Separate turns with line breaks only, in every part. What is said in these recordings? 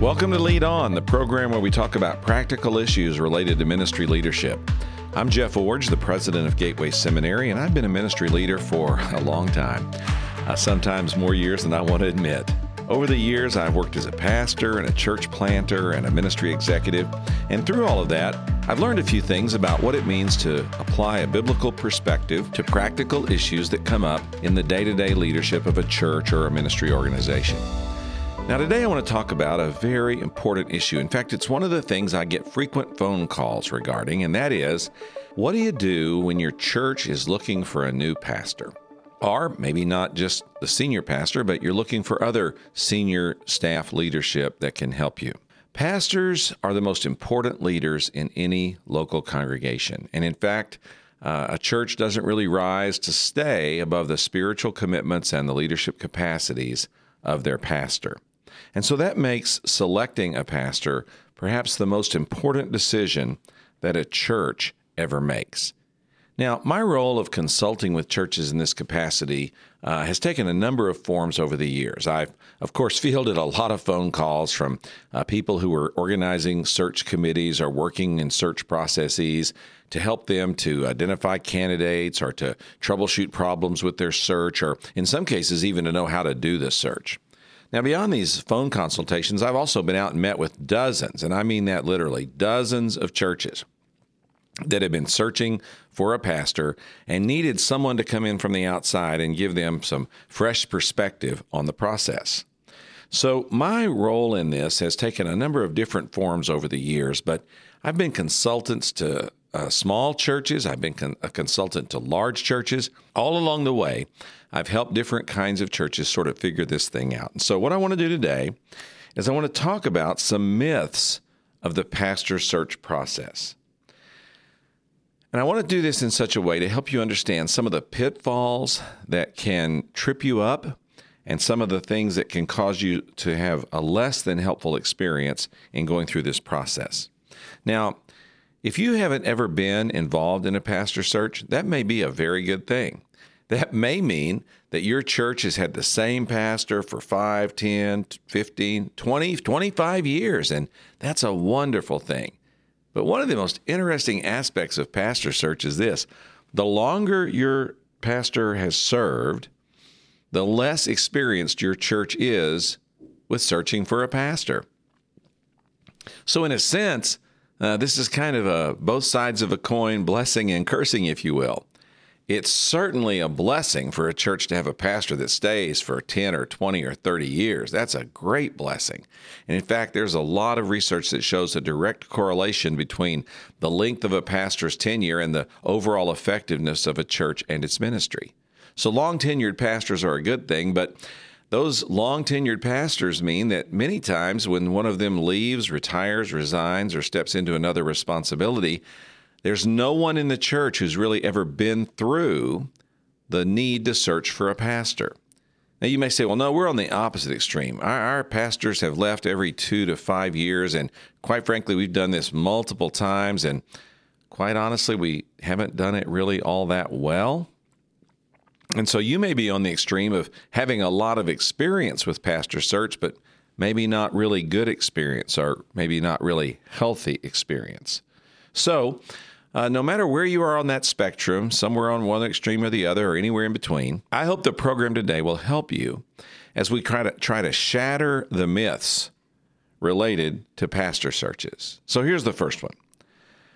Welcome to Lead On, the program where we talk about practical issues related to ministry leadership. I'm Jeff Iorg, the president of Gateway Seminary, and I've been a ministry leader for a long time, uh, sometimes more years than I want to admit. Over the years, I've worked as a pastor and a church planter and a ministry executive, and through all of that, I've learned a few things about what it means to apply a biblical perspective to practical issues that come up in the day to day leadership of a church or a ministry organization. Now, today I want to talk about a very important issue. In fact, it's one of the things I get frequent phone calls regarding, and that is what do you do when your church is looking for a new pastor? Or maybe not just the senior pastor, but you're looking for other senior staff leadership that can help you. Pastors are the most important leaders in any local congregation. And in fact, uh, a church doesn't really rise to stay above the spiritual commitments and the leadership capacities of their pastor. And so that makes selecting a pastor perhaps the most important decision that a church ever makes. Now, my role of consulting with churches in this capacity uh, has taken a number of forms over the years. I've, of course, fielded a lot of phone calls from uh, people who are organizing search committees or working in search processes to help them to identify candidates or to troubleshoot problems with their search, or in some cases, even to know how to do the search. Now, beyond these phone consultations, I've also been out and met with dozens, and I mean that literally, dozens of churches that have been searching for a pastor and needed someone to come in from the outside and give them some fresh perspective on the process. So, my role in this has taken a number of different forms over the years, but I've been consultants to uh, small churches, I've been con- a consultant to large churches. All along the way, I've helped different kinds of churches sort of figure this thing out. And so, what I want to do today is I want to talk about some myths of the pastor search process. And I want to do this in such a way to help you understand some of the pitfalls that can trip you up and some of the things that can cause you to have a less than helpful experience in going through this process. Now, if you haven't ever been involved in a pastor search, that may be a very good thing. That may mean that your church has had the same pastor for 5, 10, 15, 20, 25 years, and that's a wonderful thing. But one of the most interesting aspects of pastor search is this the longer your pastor has served, the less experienced your church is with searching for a pastor. So, in a sense, uh, this is kind of a both sides of a coin, blessing and cursing, if you will. It's certainly a blessing for a church to have a pastor that stays for 10 or 20 or 30 years. That's a great blessing. And in fact, there's a lot of research that shows a direct correlation between the length of a pastor's tenure and the overall effectiveness of a church and its ministry. So, long tenured pastors are a good thing, but those long tenured pastors mean that many times when one of them leaves, retires, resigns, or steps into another responsibility, there's no one in the church who's really ever been through the need to search for a pastor. Now, you may say, well, no, we're on the opposite extreme. Our, our, pastors have left every two to five years, and quite frankly, we've done this multiple times, and quite honestly, we haven't done it really all that well. And so you may be on the extreme of having a lot of experience with pastor search, but maybe not really good experience or maybe not really healthy experience. So, uh, no matter where you are on that spectrum, somewhere on one extreme or the other, or anywhere in between, I hope the program today will help you as we try to try to shatter the myths related to pastor searches. So here's the first one.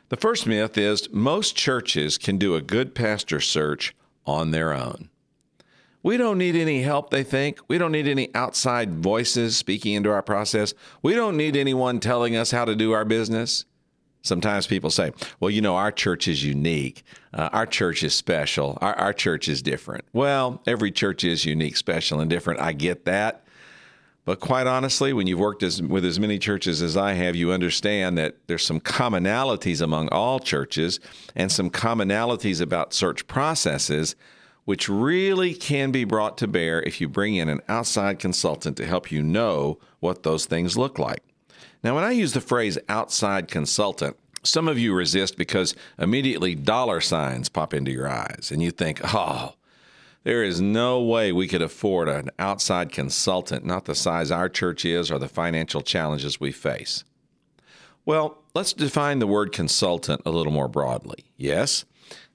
The first myth is most churches can do a good pastor search on their own. We don't need any help, they think. We don't need any outside voices speaking into our process. We don't need anyone telling us how to do our business. Sometimes people say, well, you know, our church is unique. Uh, our church is special. Our, our church is different. Well, every church is unique, special, and different. I get that. But quite honestly, when you've worked as, with as many churches as I have, you understand that there's some commonalities among all churches and some commonalities about search processes, which really can be brought to bear if you bring in an outside consultant to help you know what those things look like. Now, when I use the phrase outside consultant, some of you resist because immediately dollar signs pop into your eyes and you think, oh, There is no way we could afford an outside consultant, not the size our church is or the financial challenges we face. Well, let's define the word consultant a little more broadly. Yes,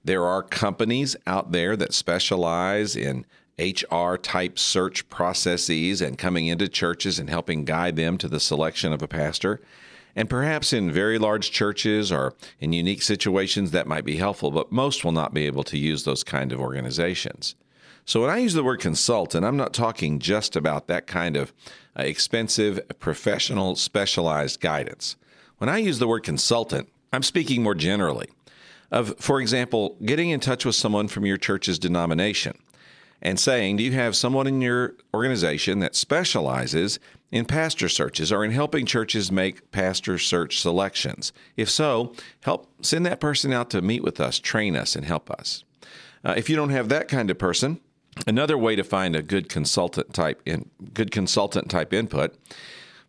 there are companies out there that specialize in HR type search processes and coming into churches and helping guide them to the selection of a pastor. And perhaps in very large churches or in unique situations that might be helpful, but most will not be able to use those kind of organizations. So when I use the word consultant, I'm not talking just about that kind of uh, expensive, professional, specialized guidance. When I use the word consultant, I'm speaking more generally of, for example, getting in touch with someone from your church's denomination and saying, Do you have someone in your organization that specializes in pastor searches or in helping churches make pastor search selections? If so, help send that person out to meet with us, train us, and help us. Uh, if you don't have that kind of person, Another way to find a good consultant type in good consultant type input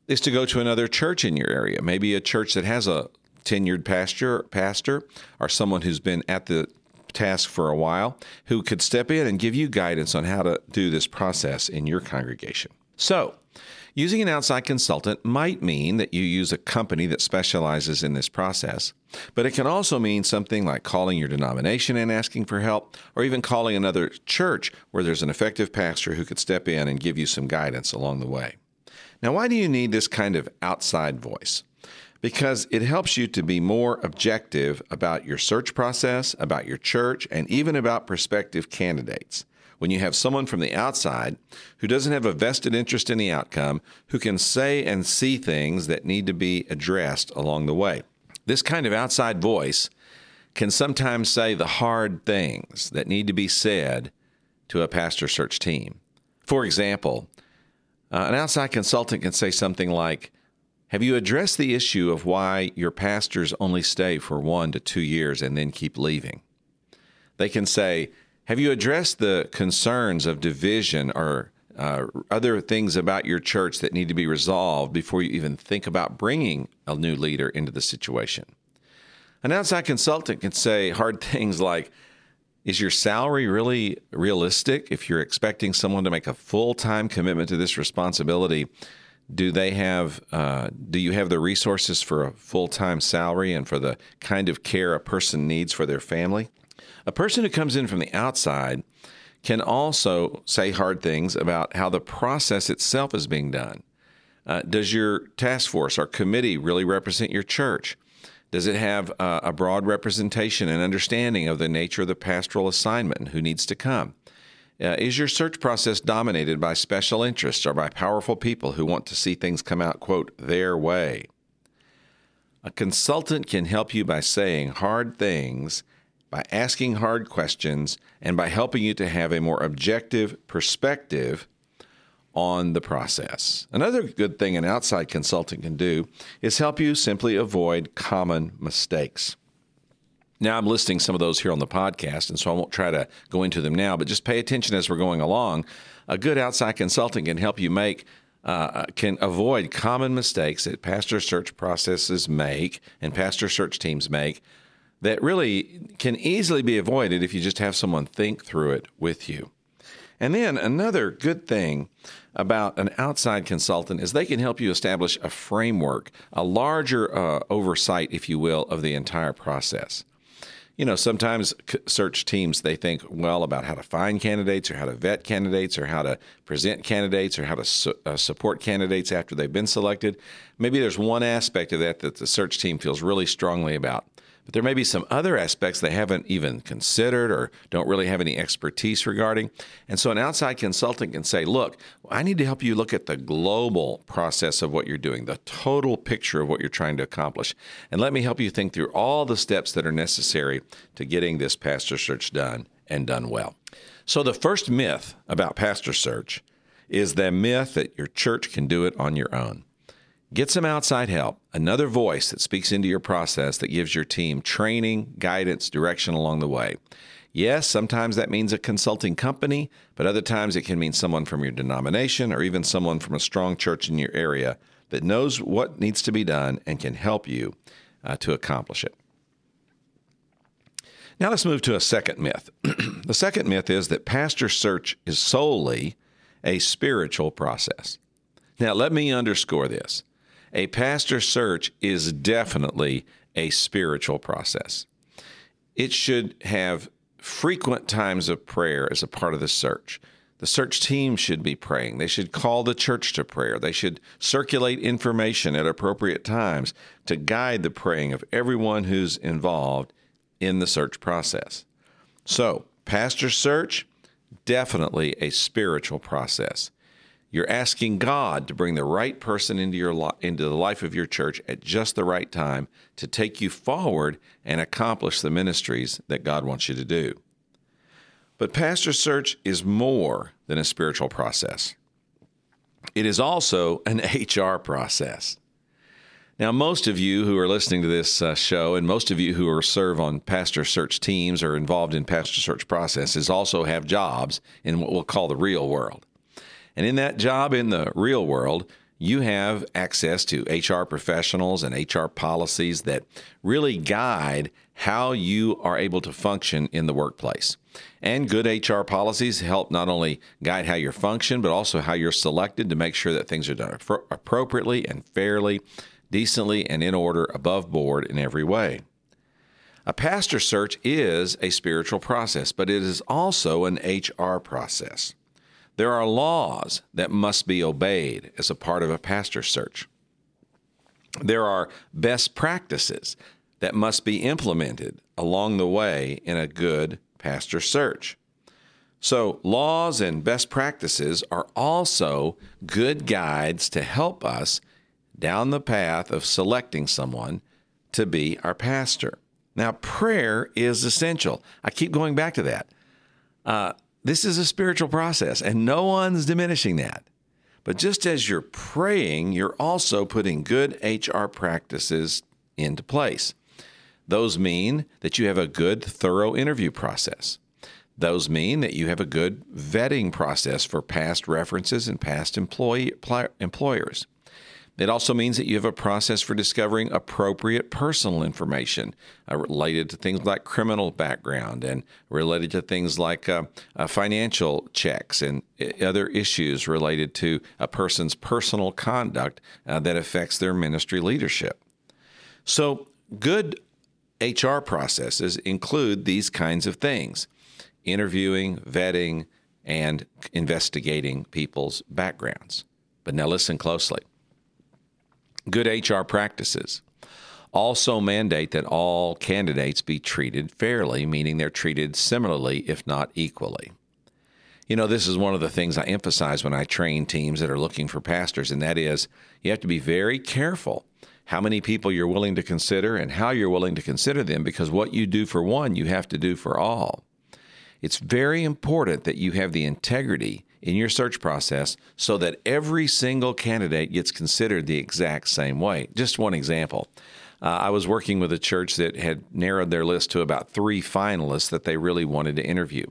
is to go to another church in your area, maybe a church that has a tenured pastor, pastor, or someone who's been at the task for a while, who could step in and give you guidance on how to do this process in your congregation. So, Using an outside consultant might mean that you use a company that specializes in this process, but it can also mean something like calling your denomination and asking for help, or even calling another church where there's an effective pastor who could step in and give you some guidance along the way. Now, why do you need this kind of outside voice? Because it helps you to be more objective about your search process, about your church, and even about prospective candidates when you have someone from the outside who doesn't have a vested interest in the outcome, who can say and see things that need to be addressed along the way. This kind of outside voice can sometimes say the hard things that need to be said to a pastor search team. For example, uh, an outside consultant can say something like, Have you addressed the issue of why your pastors only stay for one to two years and then keep leaving? They can say, have you addressed the concerns of division or uh, other things about your church that need to be resolved before you even think about bringing a new leader into the situation? An outside consultant can say hard things like, is your salary really realistic? If you're expecting someone to make a full time commitment to this responsibility, do they have? Uh, do you have the resources for a full time salary and for the kind of care a person needs for their family? A person who comes in from the outside can also say hard things about how the process itself is being done. Uh, does your task force or committee really represent your church? Does it have uh, a broad representation and understanding of the nature of the pastoral assignment and who needs to come? Uh, is your search process dominated by special interests or by powerful people who want to see things come out, quote, their way? A consultant can help you by saying hard things by asking hard questions and by helping you to have a more objective perspective on the process. Another good thing an outside consultant can do is help you simply avoid common mistakes. Now, I'm listing some of those here on the podcast, and so I won't try to go into them now, but just pay attention as we're going along. A good outside consultant can help you make uh, can avoid common mistakes that pastor search processes make and pastor search teams make that really can easily be avoided if you just have someone think through it with you. And then another good thing about an outside consultant is they can help you establish a framework, a larger uh, oversight, if you will, of the entire process. You know, sometimes search teams they think well about how to find candidates or how to vet candidates or how to present candidates or how to su- uh, support candidates after they've been selected. Maybe there's one aspect of that that the search team feels really strongly about. But there may be some other aspects they haven't even considered or don't really have any expertise regarding. And so an outside consultant can say, look, I need to help you look at the global process of what you're doing, the total picture of what you're trying to accomplish. And let me help you think through all the steps that are necessary to getting this pastor search done and done well. So the first myth about pastor search is the myth that your church can do it on your own. Get some outside help, another voice that speaks into your process that gives your team training, guidance, direction along the way. Yes, sometimes that means a consulting company, but other times it can mean someone from your denomination or even someone from a strong church in your area that knows what needs to be done and can help you uh, to accomplish it. Now let's move to a second myth. the second myth is that pastor search is solely a spiritual process. Now, let me underscore this a pastor search is definitely a spiritual process. It should have frequent times of prayer as a part of the search. The search team should be praying. They should call the church to prayer. They should circulate information at appropriate times to guide the praying of everyone who's involved in the search process. So, pastor search, definitely a spiritual process. You're asking God to bring the right person into your li- into the life of your church at just the right time to take you forward and accomplish the ministries that God wants you to do. But pastor search is more than a spiritual process. It is also an HR process. Now, most of you who are listening to this uh, show, and most of you who are serve on pastor search teams or involved in pastor search processes, also have jobs in what we'll call the real world. And in that job in the real world, you have access to HR professionals and HR policies that really guide how you are able to function in the workplace. And good HR policies help not only guide how you function, but also how you're selected to make sure that things are done appropriately and fairly decently and in order, above board in every way. A pastor search is a spiritual process, but it is also an HR process. There are laws that must be obeyed as a part of a pastor search. There are best practices that must be implemented along the way in a good pastor search. So, laws and best practices are also good guides to help us down the path of selecting someone to be our pastor. Now, prayer is essential. I keep going back to that. Uh, this is a spiritual process, and no one's diminishing that. But just as you're praying, you're also putting good HR practices into place. Those mean that you have a good, thorough interview process. Those mean that you have a good vetting process for past references and past employee, employers. It also means that you have a process for discovering appropriate personal information uh, related to things like criminal background and related to things like uh, uh, financial checks and uh, other issues related to a person's personal conduct uh, that affects their ministry leadership. So, good HR processes include these kinds of things interviewing, vetting, and investigating people's backgrounds. But now listen closely. Good HR practices also mandate that all candidates be treated fairly, meaning they're treated similarly, if not equally. You know, this is one of the things I emphasize when I train teams that are looking for pastors, and that is you have to be very careful how many people you're willing to consider and how you're willing to consider them because what you do for one, you have to do for all. It's very important that you have the integrity in your search process so that every single candidate gets considered the exact same way. Just one example. Uh, I was working with a church that had narrowed their list to about three finalists that they really wanted to interview.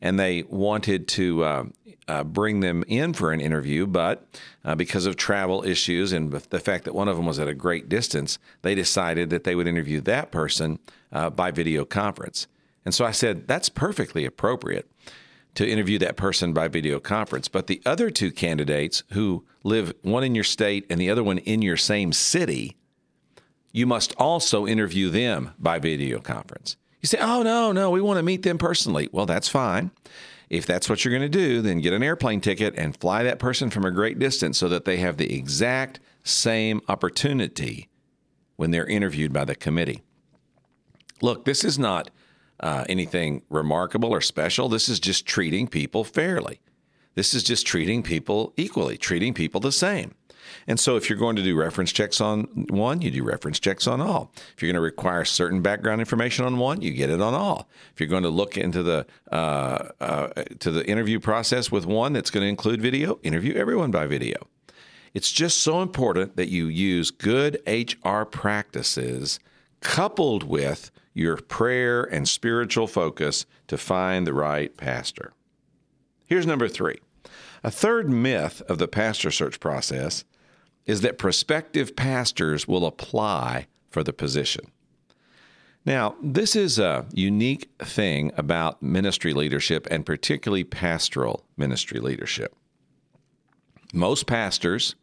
And they wanted to uh, uh, bring them in for an interview, but uh, because of travel issues and the fact that one of them was at a great distance, they decided that they would interview that person uh, by video conference. And so I said, that's perfectly appropriate to interview that person by video conference. But the other two candidates who live one in your state and the other one in your same city, you must also interview them by video conference. You say, oh, no, no, we want to meet them personally. Well, that's fine. If that's what you're going to do, then get an airplane ticket and fly that person from a great distance so that they have the exact same opportunity when they're interviewed by the committee. Look, this is not uh, anything remarkable or special. This is just treating people fairly. This is just treating people equally, treating people the same. And so, if you're going to do reference checks on one, you do reference checks on all. If you're going to require certain background information on one, you get it on all. If you're going to look into the uh, uh, to the interview process with one that's going to include video, interview everyone by video. It's just so important that you use good HR practices coupled with your prayer and spiritual focus to find the right pastor. Here's number three. A third myth of the pastor search process is that prospective pastors will apply for the position. Now, this is a unique thing about ministry leadership and particularly pastoral ministry leadership. Most pastors,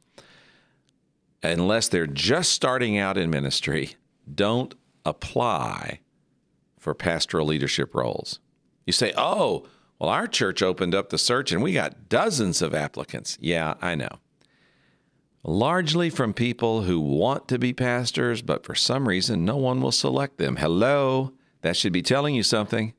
unless they're just starting out in ministry, don't apply for pastoral leadership roles. You say, oh, well, our church opened up the search and we got dozens of applicants. Yeah, I know largely from people who want to be pastors, but for some reason no one will select them. Hello, that should be telling you something.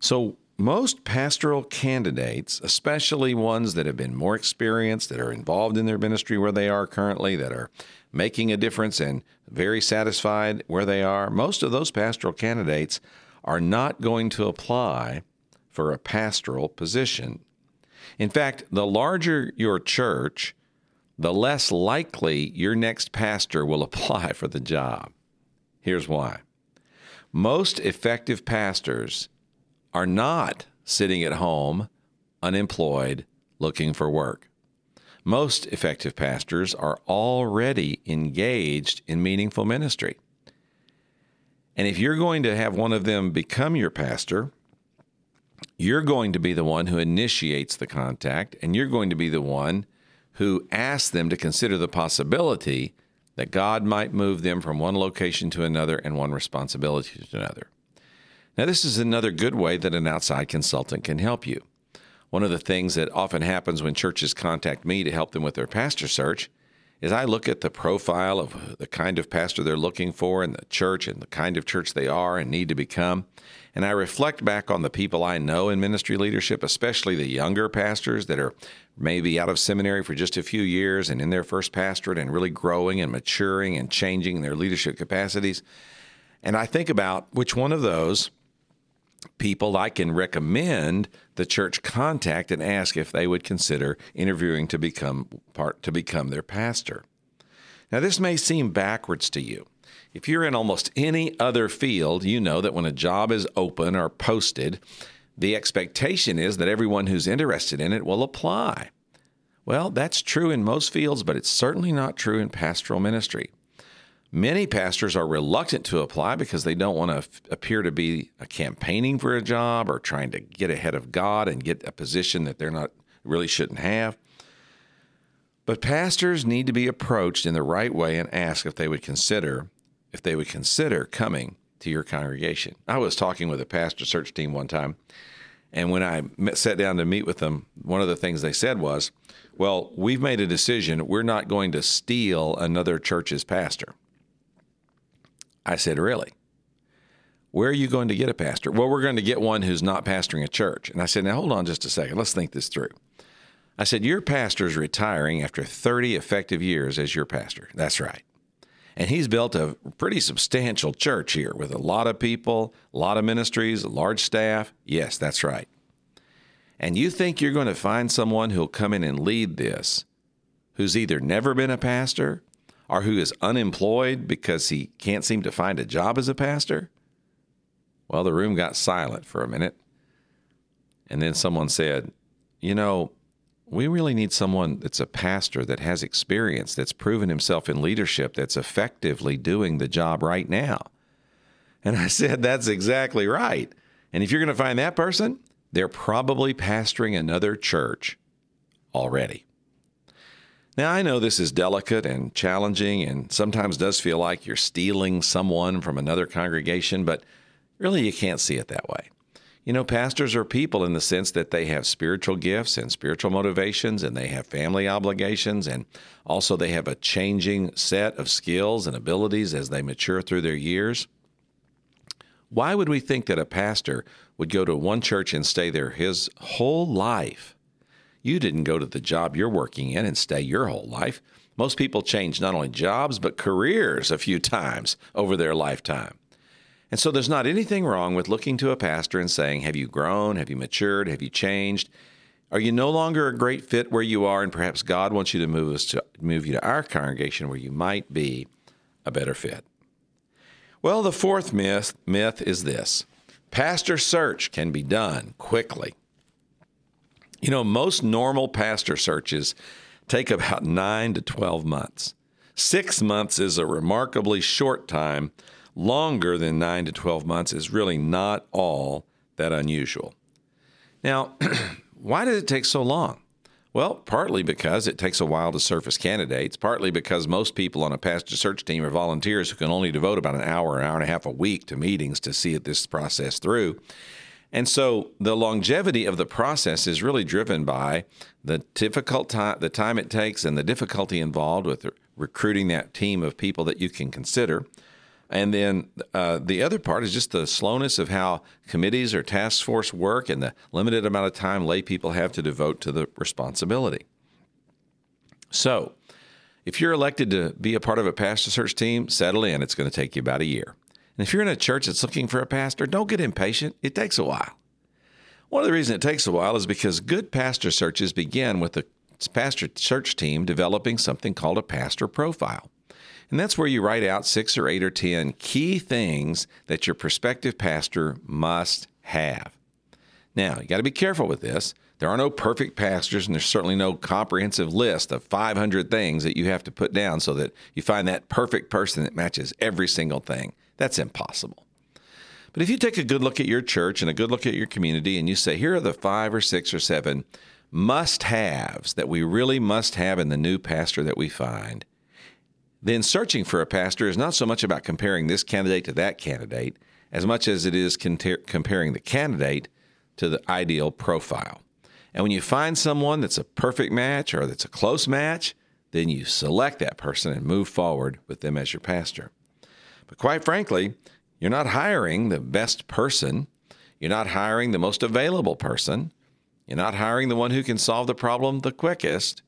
So, most pastoral candidates, especially ones that have been more experienced, that are involved in their ministry where they are currently, that are making a difference and very satisfied where they are, most of those pastoral candidates are not going to apply for a pastoral position. In fact, the larger your church, the less likely your next pastor will apply for the job. Here's why most effective pastors are not sitting at home, unemployed, looking for work. Most effective pastors are already engaged in meaningful ministry. And if you're going to have one of them become your pastor, you're going to be the one who initiates the contact, and you're going to be the one who asks them to consider the possibility that God might move them from one location to another and one responsibility to another. Now, this is another good way that an outside consultant can help you. One of the things that often happens when churches contact me to help them with their pastor search is I look at the profile of the kind of pastor they're looking for in the church and the kind of church they are and need to become. And I reflect back on the people I know in ministry leadership, especially the younger pastors that are maybe out of seminary for just a few years and in their first pastorate and really growing and maturing and changing their leadership capacities. And I think about which one of those people I can recommend the church contact and ask if they would consider interviewing to become part to become their pastor. Now this may seem backwards to you. If you're in almost any other field, you know that when a job is open or posted, the expectation is that everyone who's interested in it will apply. Well, that's true in most fields, but it's certainly not true in pastoral ministry. Many pastors are reluctant to apply because they don't want to f- appear to be uh, campaigning for a job or trying to get ahead of God and get a position that they're not really shouldn't have. But pastors need to be approached in the right way and asked if they would consider if they would consider coming to your congregation. I was talking with a pastor search team one time, and when I met, sat down to meet with them, one of the things they said was, Well, we've made a decision. We're not going to steal another church's pastor. I said, Really? Where are you going to get a pastor? Well, we're going to get one who's not pastoring a church. And I said, Now hold on just a second. Let's think this through. I said, Your pastor is retiring after 30 effective years as your pastor. That's right. And he's built a pretty substantial church here with a lot of people, a lot of ministries, a large staff. Yes, that's right. And you think you're going to find someone who'll come in and lead this who's either never been a pastor or who is unemployed because he can't seem to find a job as a pastor? Well, the room got silent for a minute. And then someone said, You know, we really need someone that's a pastor that has experience, that's proven himself in leadership, that's effectively doing the job right now. And I said, That's exactly right. And if you're going to find that person, they're probably pastoring another church already. Now, I know this is delicate and challenging and sometimes does feel like you're stealing someone from another congregation, but really you can't see it that way. You know, pastors are people in the sense that they have spiritual gifts and spiritual motivations, and they have family obligations, and also they have a changing set of skills and abilities as they mature through their years. Why would we think that a pastor would go to one church and stay there his whole life? You didn't go to the job you're working in and stay your whole life. Most people change not only jobs, but careers a few times over their lifetime. And so there's not anything wrong with looking to a pastor and saying, Have you grown? Have you matured? Have you changed? Are you no longer a great fit where you are, and perhaps God wants you to move us to move you to our congregation where you might be a better fit? Well, the fourth myth myth is this: pastor search can be done quickly. You know, most normal pastor searches take about nine to twelve months. Six months is a remarkably short time longer than 9 to 12 months is really not all that unusual. Now, why did it take so long? Well, partly because it takes a while to surface candidates, partly because most people on a pastor search team are volunteers who can only devote about an hour, an hour and a half a week to meetings to see this process through. And so the longevity of the process is really driven by the difficult time, the time it takes, and the difficulty involved with recruiting that team of people that you can consider. And then uh, the other part is just the slowness of how committees or task force work and the limited amount of time lay people have to devote to the responsibility. So, if you're elected to be a part of a pastor search team, settle in. It's going to take you about a year. And if you're in a church that's looking for a pastor, don't get impatient. It takes a while. One of the reasons it takes a while is because good pastor searches begin with the pastor search team developing something called a pastor profile. And that's where you write out six or eight or 10 key things that your prospective pastor must have. Now, you got to be careful with this. There are no perfect pastors, and there's certainly no comprehensive list of 500 things that you have to put down so that you find that perfect person that matches every single thing. That's impossible. But if you take a good look at your church and a good look at your community and you say, here are the five or six or seven must haves that we really must have in the new pastor that we find, then searching for a pastor is not so much about comparing this candidate to that candidate as much as it is comparing the candidate to the ideal profile. And when you find someone that's a perfect match or that's a close match, then you select that person and move forward with them as your pastor. But quite frankly, you're not hiring the best person. You're not hiring the most available person. You're not hiring the one who can solve the problem the quickest.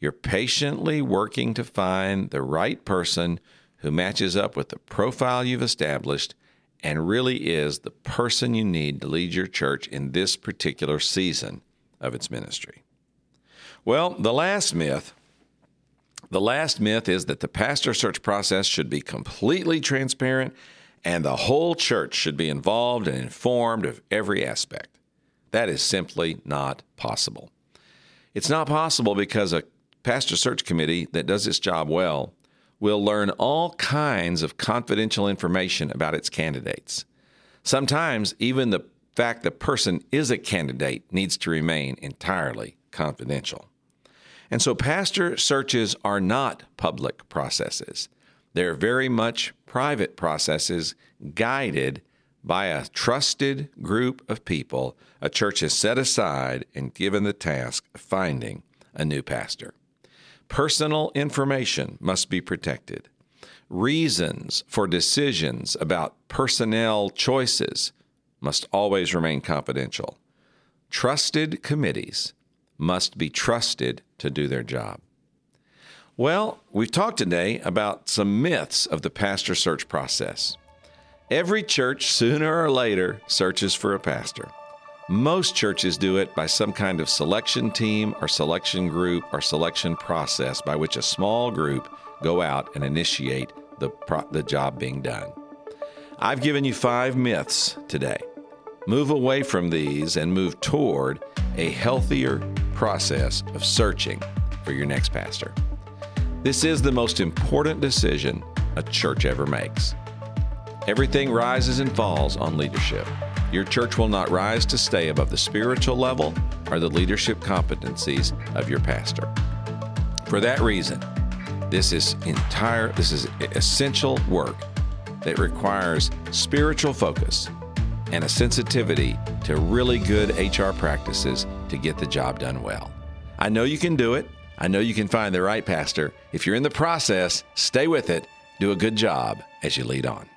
You're patiently working to find the right person who matches up with the profile you've established and really is the person you need to lead your church in this particular season of its ministry. Well, the last myth the last myth is that the pastor search process should be completely transparent and the whole church should be involved and informed of every aspect. That is simply not possible. It's not possible because a pastor search committee that does its job well will learn all kinds of confidential information about its candidates. Sometimes even the fact the person is a candidate needs to remain entirely confidential. And so pastor searches are not public processes. They're very much private processes guided by a trusted group of people a church has set aside and given the task of finding a new pastor. Personal information must be protected. Reasons for decisions about personnel choices must always remain confidential. Trusted committees must be trusted to do their job. Well, we've talked today about some myths of the pastor search process. Every church, sooner or later, searches for a pastor. Most churches do it by some kind of selection team or selection group or selection process by which a small group go out and initiate the, pro- the job being done. I've given you five myths today. Move away from these and move toward a healthier process of searching for your next pastor. This is the most important decision a church ever makes. Everything rises and falls on leadership. Your church will not rise to stay above the spiritual level or the leadership competencies of your pastor. For that reason, this is entire this is essential work that requires spiritual focus and a sensitivity to really good HR practices to get the job done well. I know you can do it. I know you can find the right pastor. If you're in the process, stay with it. Do a good job as you lead on.